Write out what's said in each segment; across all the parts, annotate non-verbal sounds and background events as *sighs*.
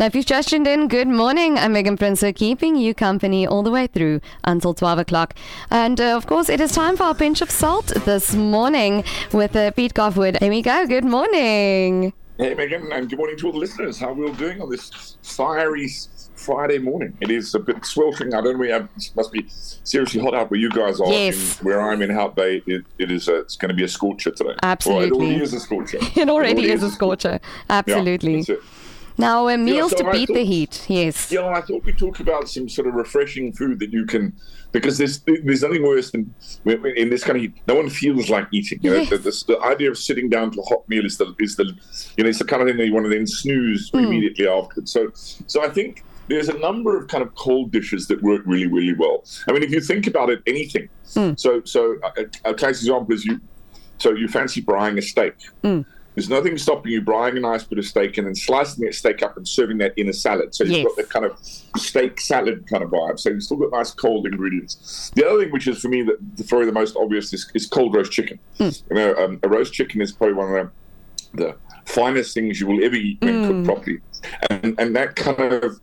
Now, if you've just tuned in, good morning. I'm Megan Prinsloo, keeping you company all the way through until 12 o'clock. And uh, of course, it is time for our pinch of salt this morning with uh, Pete Goffe-Wood. Here we go. Good morning. Hey, Megan, and good morning to all the listeners. How are we all doing on this fiery Friday morning? It is a bit sweltering. I don't know, it must be seriously hot out where you guys are. Yes. In, where I'm in Hout Bay, it, it is a, it's going to be a scorcher today. Absolutely. Well, *laughs* it already is a scorcher. it already is a scorcher. Absolutely. Yeah, now, uh, meals Yeah, so to I beat the heat. Yes. Yeah, I thought we'd talk about some sort of refreshing food that you can, because there's there's nothing worse than in this kind of heat. No one feels like eating. You know, Yes. the, the, the idea of sitting down to a hot meal is the is the you know it's the kind of thing that you want to then snooze hmm. immediately afterwards. So so I think there's a number of kind of cold dishes that work really really well. I mean, if you think about it, anything. Hmm. So so a, a classic example is you. So you fancy frying a steak. Hmm. There's nothing stopping you frying a nice bit of steak and then slicing that steak up and serving that in a salad. So you've Yes. got the kind of steak salad kind of vibe. So you've still got nice cold ingredients. The other thing, which is for me the, probably the most obvious, is, is cold roast chicken. You know, um, a roast chicken is probably one of the, the finest things you will ever eat when cooked properly. And, and that kind of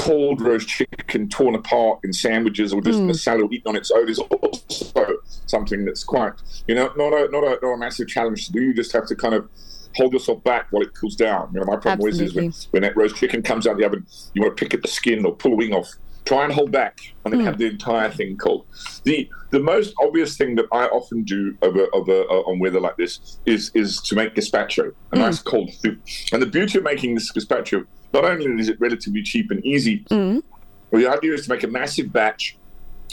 cold roast chicken torn apart in sandwiches or just in a hmm. salad eaten on its own is also something that's quite, you know, not a, not a, not a massive challenge to do. You just have to kind of hold yourself back while it cools down. You know, my problem always is when, when that roast chicken comes out of the oven, you want to pick at the skin or pull a wing off. Try and hold back and then hmm. have the entire thing cold. The the most obvious thing that I often do over, over uh, on weather like this is is to make gazpacho, a hmm. nice cold soup. And the beauty of making this gazpacho, not only is it relatively cheap and easy, well, the idea is to make a massive batch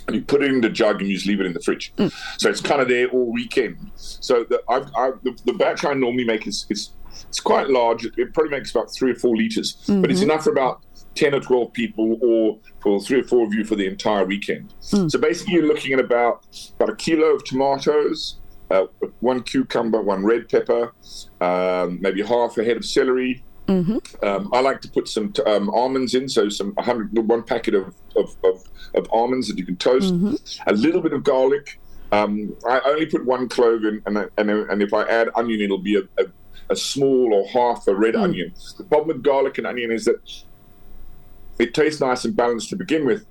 and you put it in the jug and you just leave it in the fridge. So it's kind of there all weekend. So the, I've, I've, the, the batch I normally make is, is it's quite large. It, it probably makes about three or four liters, but it's enough for about 10 or 12 people or for three or four of you for the entire weekend. So basically, you're looking at about, about a kilo of tomatoes, uh, one cucumber, one red pepper, um, maybe half a head of celery, um, I like to put some t- um, almonds in, so some 100, one packet of, of, of, of almonds that you can toast, a little bit of garlic. Um, I only put one clove in, and, and, and if I add onion, it'll be a, a, a small or half a red onion. The problem with garlic and onion is that it tastes nice and balanced to begin with.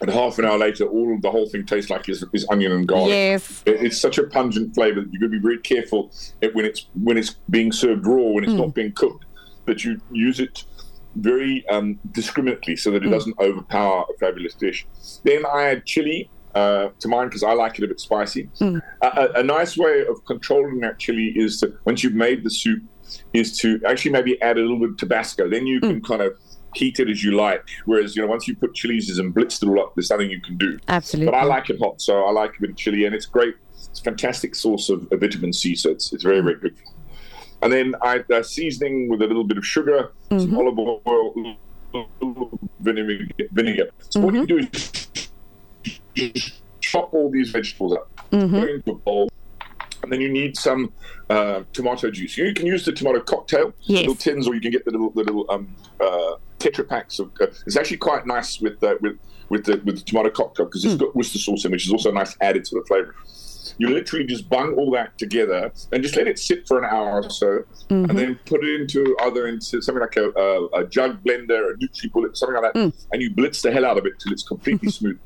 And half an hour later, all the whole thing tastes like is, is onion and garlic. Yes. It- It's such a pungent flavor that you've got to be very careful it, when it's when it's being served raw, when it's not being cooked, that you use it very um, discriminately so that it doesn't overpower a fabulous dish. Then I add chili uh, to mine because I like it a bit spicy. A, a, a nice way of controlling that chili is to once you've made the soup, is to actually maybe add a little bit of Tabasco. Then you can kind of heat it as you like. Whereas you know once you put chilies and blitz it all up, there's nothing you can do. Absolutely. But I like it hot, so I like a bit of chili, and it's great. It's a fantastic source of, of vitamin C, so it's, it's very, very good. And then I uh, seasoning with a little bit of sugar, some olive oil, a little vinegar. vinegar. So what you do is you chop all these vegetables up, put into a bowl, and then you need some uh, tomato juice. You can use the tomato cocktail, Yes. little tins, or you can get the little the little um, uh, tetra packs of. Uh, it's actually quite nice with uh, with with the with the tomato cocktail because it's got Worcester sauce in, which is also a nice added to the flavor. You literally just bung all that together and just let it sit for an hour or so, and mm-hmm. then put it into either into something like a, a, a jug blender, a NutriBullet, something like that, mm. and you blitz the hell out of it till it's completely *laughs* smooth.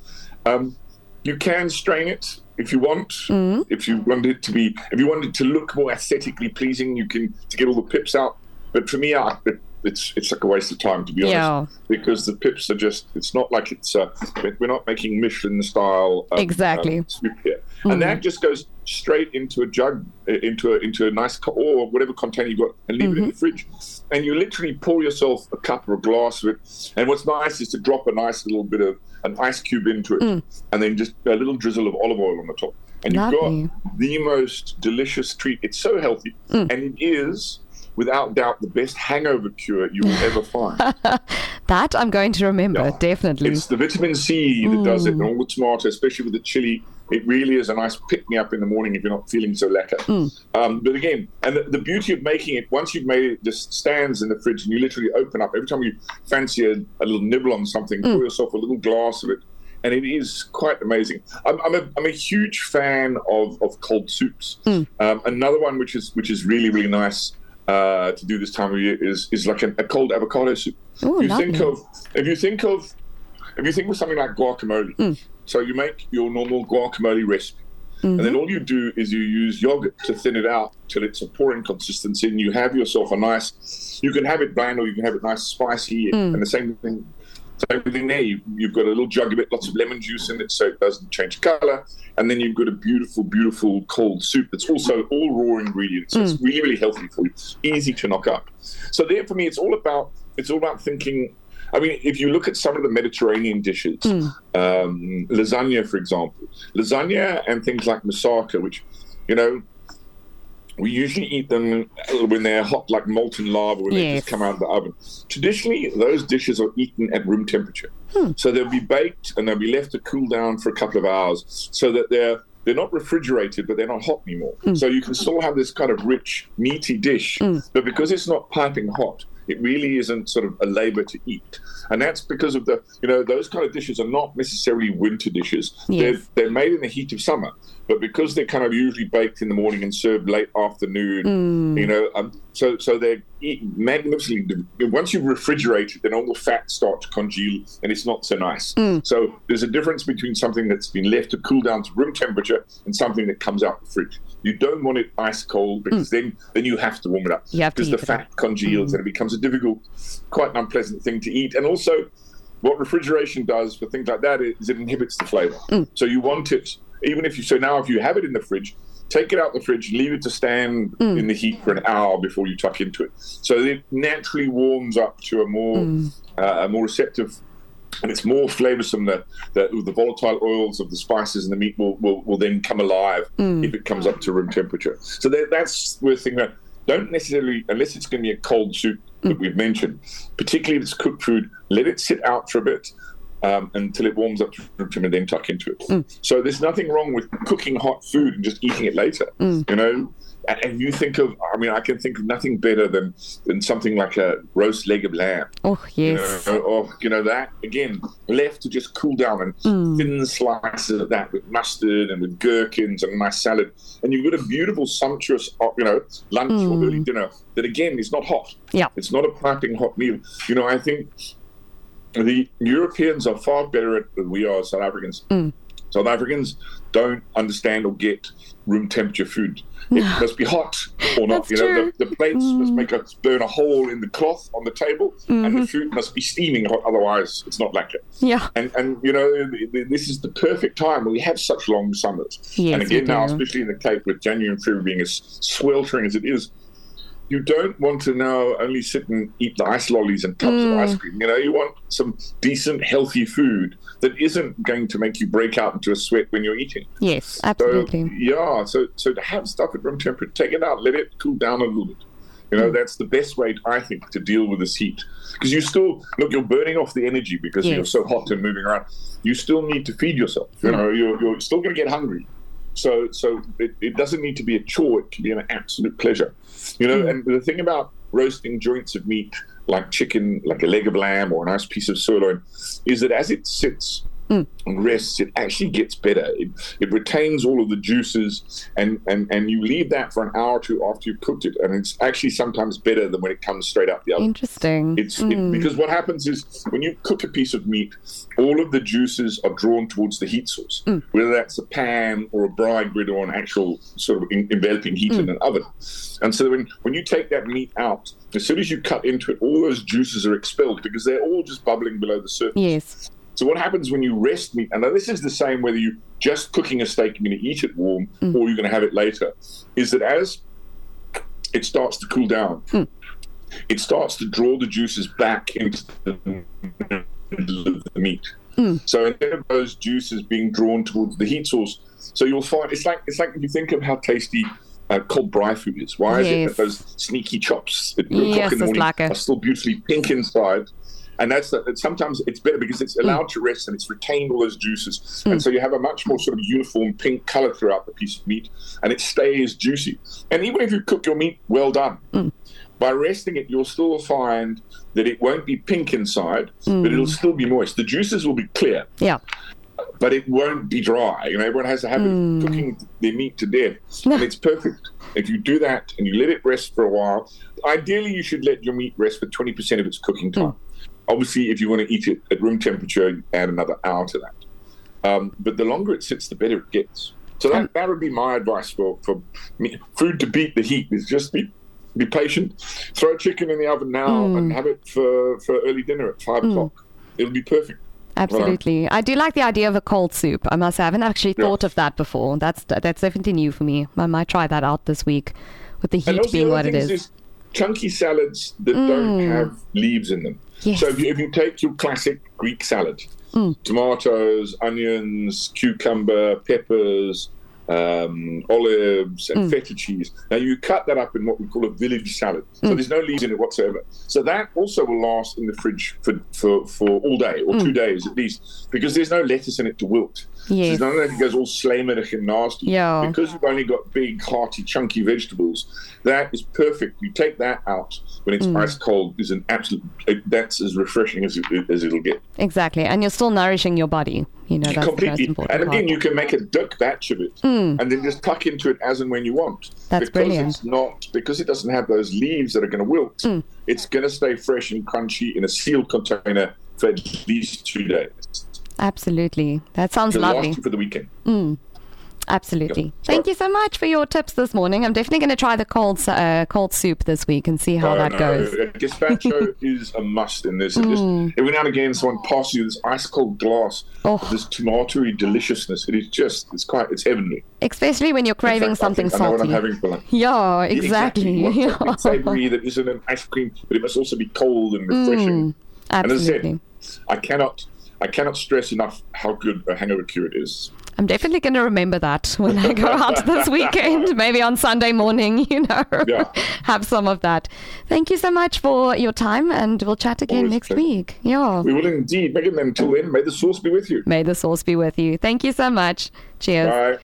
Um, you can strain it if you want. Mm-hmm. If you want it to be, if you want it to look more aesthetically pleasing, you can to get all the pips out. But for me, I, it's it's like a waste of time to be honest, Yeah. because the pips are just. It's not like it's. Uh, we're not making Michelin style. Um, Exactly. um, soup here, and that just goes straight into a jug, uh, into a into a nice co- or whatever container you've got, and leave it in the fridge. And you literally pour yourself a cup or a glass of it. And what's nice is to drop a nice little bit of an ice cube into it, and then just a little drizzle of olive oil on the top. And you've got the most delicious treat. It's so healthy, and it is, without doubt, the best hangover cure you will ever find. *laughs* That I'm going to remember, Yeah. definitely. It's the vitamin C that does it, and all the tomato, especially with the chili. It really is a nice pick me up in the morning if you're not feeling so lekker. Um, but again, and the, the beauty of making it, once you've made it, it just stands in the fridge and you literally open up. Every time you fancy a, a little nibble on something, pour yourself a little glass of it. And it is quite amazing. I'm, I'm, a, I'm a huge fan of, of cold soups. Um, another one which is which is really really nice uh, to do this time of year is is like an, a cold avocado soup. Ooh, if you think of if you think of if you think of something like guacamole, Mm. so you make your normal guacamole recipe. And Mm-hmm. then all you do is you use yogurt to thin it out till it's a pouring consistency, and you have yourself a nice. You can have it bland, or you can have it nice spicy, Mm. and the same thing. Same thing there. You, you've got a little jug of it, lots of lemon juice in it, so it doesn't change color. And then you've got a beautiful, beautiful cold soup that's also all raw ingredients. So It's really, really healthy for you. Easy to knock up. So there, for me, it's all about it's all about thinking. I mean, if you look at some of the Mediterranean dishes, um, lasagna, for example, lasagna and things like moussaka, which, you know, we usually eat them when they're hot, like molten lava, when they just come out of the oven. Traditionally, those dishes are eaten at room temperature, hmm. so they'll be baked and they'll be left to cool down for a couple of hours, so that they're they're not refrigerated, but they're not hot anymore. Hmm. So you can still have this kind of rich, meaty dish, hmm. but because it's not piping hot, it really isn't sort of a labor to eat. And that's because of the, you know, those kind of dishes are not necessarily winter dishes. Yes. They're, they're made in the heat of summer, but because they're kind of usually baked in the morning and served late afternoon, you know, um, so so they're magnificently. Once you refrigerate it, then all the fat start to congeal, and it's not so nice. Mm. So there's a difference between something that's been left to cool down to room temperature and something that comes out the fridge. You don't want it ice cold mm. because then then you have to warm it up You have to because the it up. fat congeals mm. and it becomes a difficult, quite an unpleasant thing to eat. And also, what refrigeration does for things like that is it inhibits the flavor. So you want it, even if you, so now if you have it in the fridge, take it out the fridge, leave it to stand mm. in the heat for an hour before you tuck into it. So it naturally warms up to a more, mm. uh, a more receptive and it's more flavoursome. The, the the volatile oils of the spices and the meat will, will, will then come alive mm. if it comes up to room temperature. So that, that's the thing that don't necessarily, unless it's going to be a cold soup that we've mentioned, particularly if it's cooked food, let it sit out for a bit. Um, until it warms up to room and then tuck into it. So there's nothing wrong with cooking hot food and just eating it later. You know, and, and you think of, I mean, I can think of nothing better than than something like a roast leg of lamb Oh, yes. you know, or you know that again left to just cool down and thin slices of that with mustard and with gherkins and a nice salad and you've got a beautiful sumptuous uh, you know lunch or early dinner that again is not hot Yeah. it's not a piping hot meal you know i think the europeans are far better at than we are south africans. Mm. South africans don't understand or get room temperature food. *sighs* It must be hot or not That's you know true. the, the plates must mm. make a burn a hole in the cloth on the table and the mm-hmm. food must be steaming hot otherwise it's not like it. Yeah. and and you know th- th- this is the perfect time we have such long summers. Yes, and again now especially in the cape with january and february being as sweltering as it is you don't want to now only sit and eat the ice lollies and tubs Mm. of ice cream. You know, you want some decent, healthy food that isn't going to make you break out into a sweat when you're eating. Yes, So absolutely. yeah, so so to have stuff at room temperature, take it out, let it cool down a little bit. You Mm. know, that's the best way, I think, to deal with this heat. Because you still look, you're burning off the energy because you're so hot and moving around. You still need to feed yourself. You Mm. know, you're, you're still going to get hungry. So so it, it doesn't need to be a chore. It can be an absolute pleasure. You know, hmm. and the thing about roasting joints of meat like chicken, like a leg of lamb or a nice piece of sirloin, is that as it sits Mm. and rests, it actually gets better. It, it retains all of the juices, and, and, and you leave that for an hour or two after you've cooked it, and it's actually sometimes better than when it comes straight out the oven. Interesting. It's it, mm. because what happens is when you cook a piece of meat, all of the juices are drawn towards the heat source, mm. whether that's a pan or a braai grid or an actual sort of en- enveloping heat in an oven. And so when when you take that meat out, as soon as you cut into it, all those juices are expelled because they're all just bubbling below the surface. yes. So what happens when you rest meat? And this is the same whether you're just cooking a steak, you're going to eat it warm, mm. or you're going to have it later. Is that as it starts to cool down, hmm. it starts to draw the juices back into the middle of the meat. Hmm. So instead of those juices being drawn towards the heat source, so you'll find it's like it's like if you think of how tasty. Uh, cold braai food is. Why is it that those sneaky chops at Yes, o'clock in the morning lekker. are still beautifully pink inside? And that's that sometimes it's better because it's mm. allowed to rest and it's retained all those juices, mm. and so you have a much more sort of uniform pink color throughout the piece of meat, and it stays juicy. And even if you cook your meat well done, mm. by resting it, you'll still find that it won't be pink inside, but it'll still be moist. The juices will be clear, Yeah. but it won't be dry. You know, everyone has a habit of cooking their meat to death, and it's perfect. If you do that and you let it rest for a while, ideally you should let your meat rest for 20% of its cooking time. Obviously, if you want to eat it at room temperature, add another hour to that. Um, but the longer it sits, the better it gets. So that, that would be my advice for, for me. food to beat the heat is just be be patient. Throw a chicken in the oven now Hmm. and have it for, for early dinner at five o'clock. It'll be perfect. Absolutely. I do like the idea of a cold soup. I must say, I haven't actually Yeah. thought of that before. That's that's definitely new for me. I might try that out this week with the heat also the being what it is. is chunky salads that don't have leaves in them. Yes. So if you, if you take your classic Greek salad, hmm. tomatoes, onions, cucumber, peppers, um, olives, and hmm. feta cheese. Now you cut that up in what we call a village salad. So hmm. there's no leaves in it whatsoever. So that also will last in the fridge for, for, for all day or two days at least because there's no lettuce in it to wilt. Yes. So none of that goes all slammerig and nasty. Yeah. Because you've only got big, hearty, chunky vegetables, that is perfect. You take that out when it's mm. ice cold is an absolute. It, that's as refreshing as it, as it'll get. Exactly. And you're still nourishing your body. You know, that's Completely. And again, part. you can make a duck batch of it, mm. and then just tuck into it as and when you want. That's because brilliant. It's not because it doesn't have those leaves that are going to wilt. Mm. It's going to stay fresh and crunchy in a sealed container for at least two days. Absolutely. That sounds It'll lovely. for the weekend. Mm. Absolutely. Yep. Thank you so much for your tips this morning. I'm definitely going to try the cold uh, cold soup this week and see how Oh, that no, goes. Gazpacho *laughs* is a must in this. It Just, mm. every now and again, someone passes you this ice cold glass Oh. of this tomatoey deliciousness. It is just, it's quite, it's heavenly. Especially when you're craving fact, something think I know what I'm having for lunch. *laughs* Yeah, exactly. Want *laughs* Yeah. savory that isn't an ice cream, but it must also be cold and refreshing. Absolutely. And as I said, I cannot, I cannot stress enough how good a hangover cure it is. I'm definitely going to remember that when I go out *laughs* this weekend, maybe on Sunday morning, *laughs* you know, Yeah. *laughs* have some of that. Thank you so much for your time, and we'll chat again Always next pleasure. week. Yeah. We will indeed. Megan, then until then, may the source be with you. May the source be with you. Thank you so much. Cheers. Bye.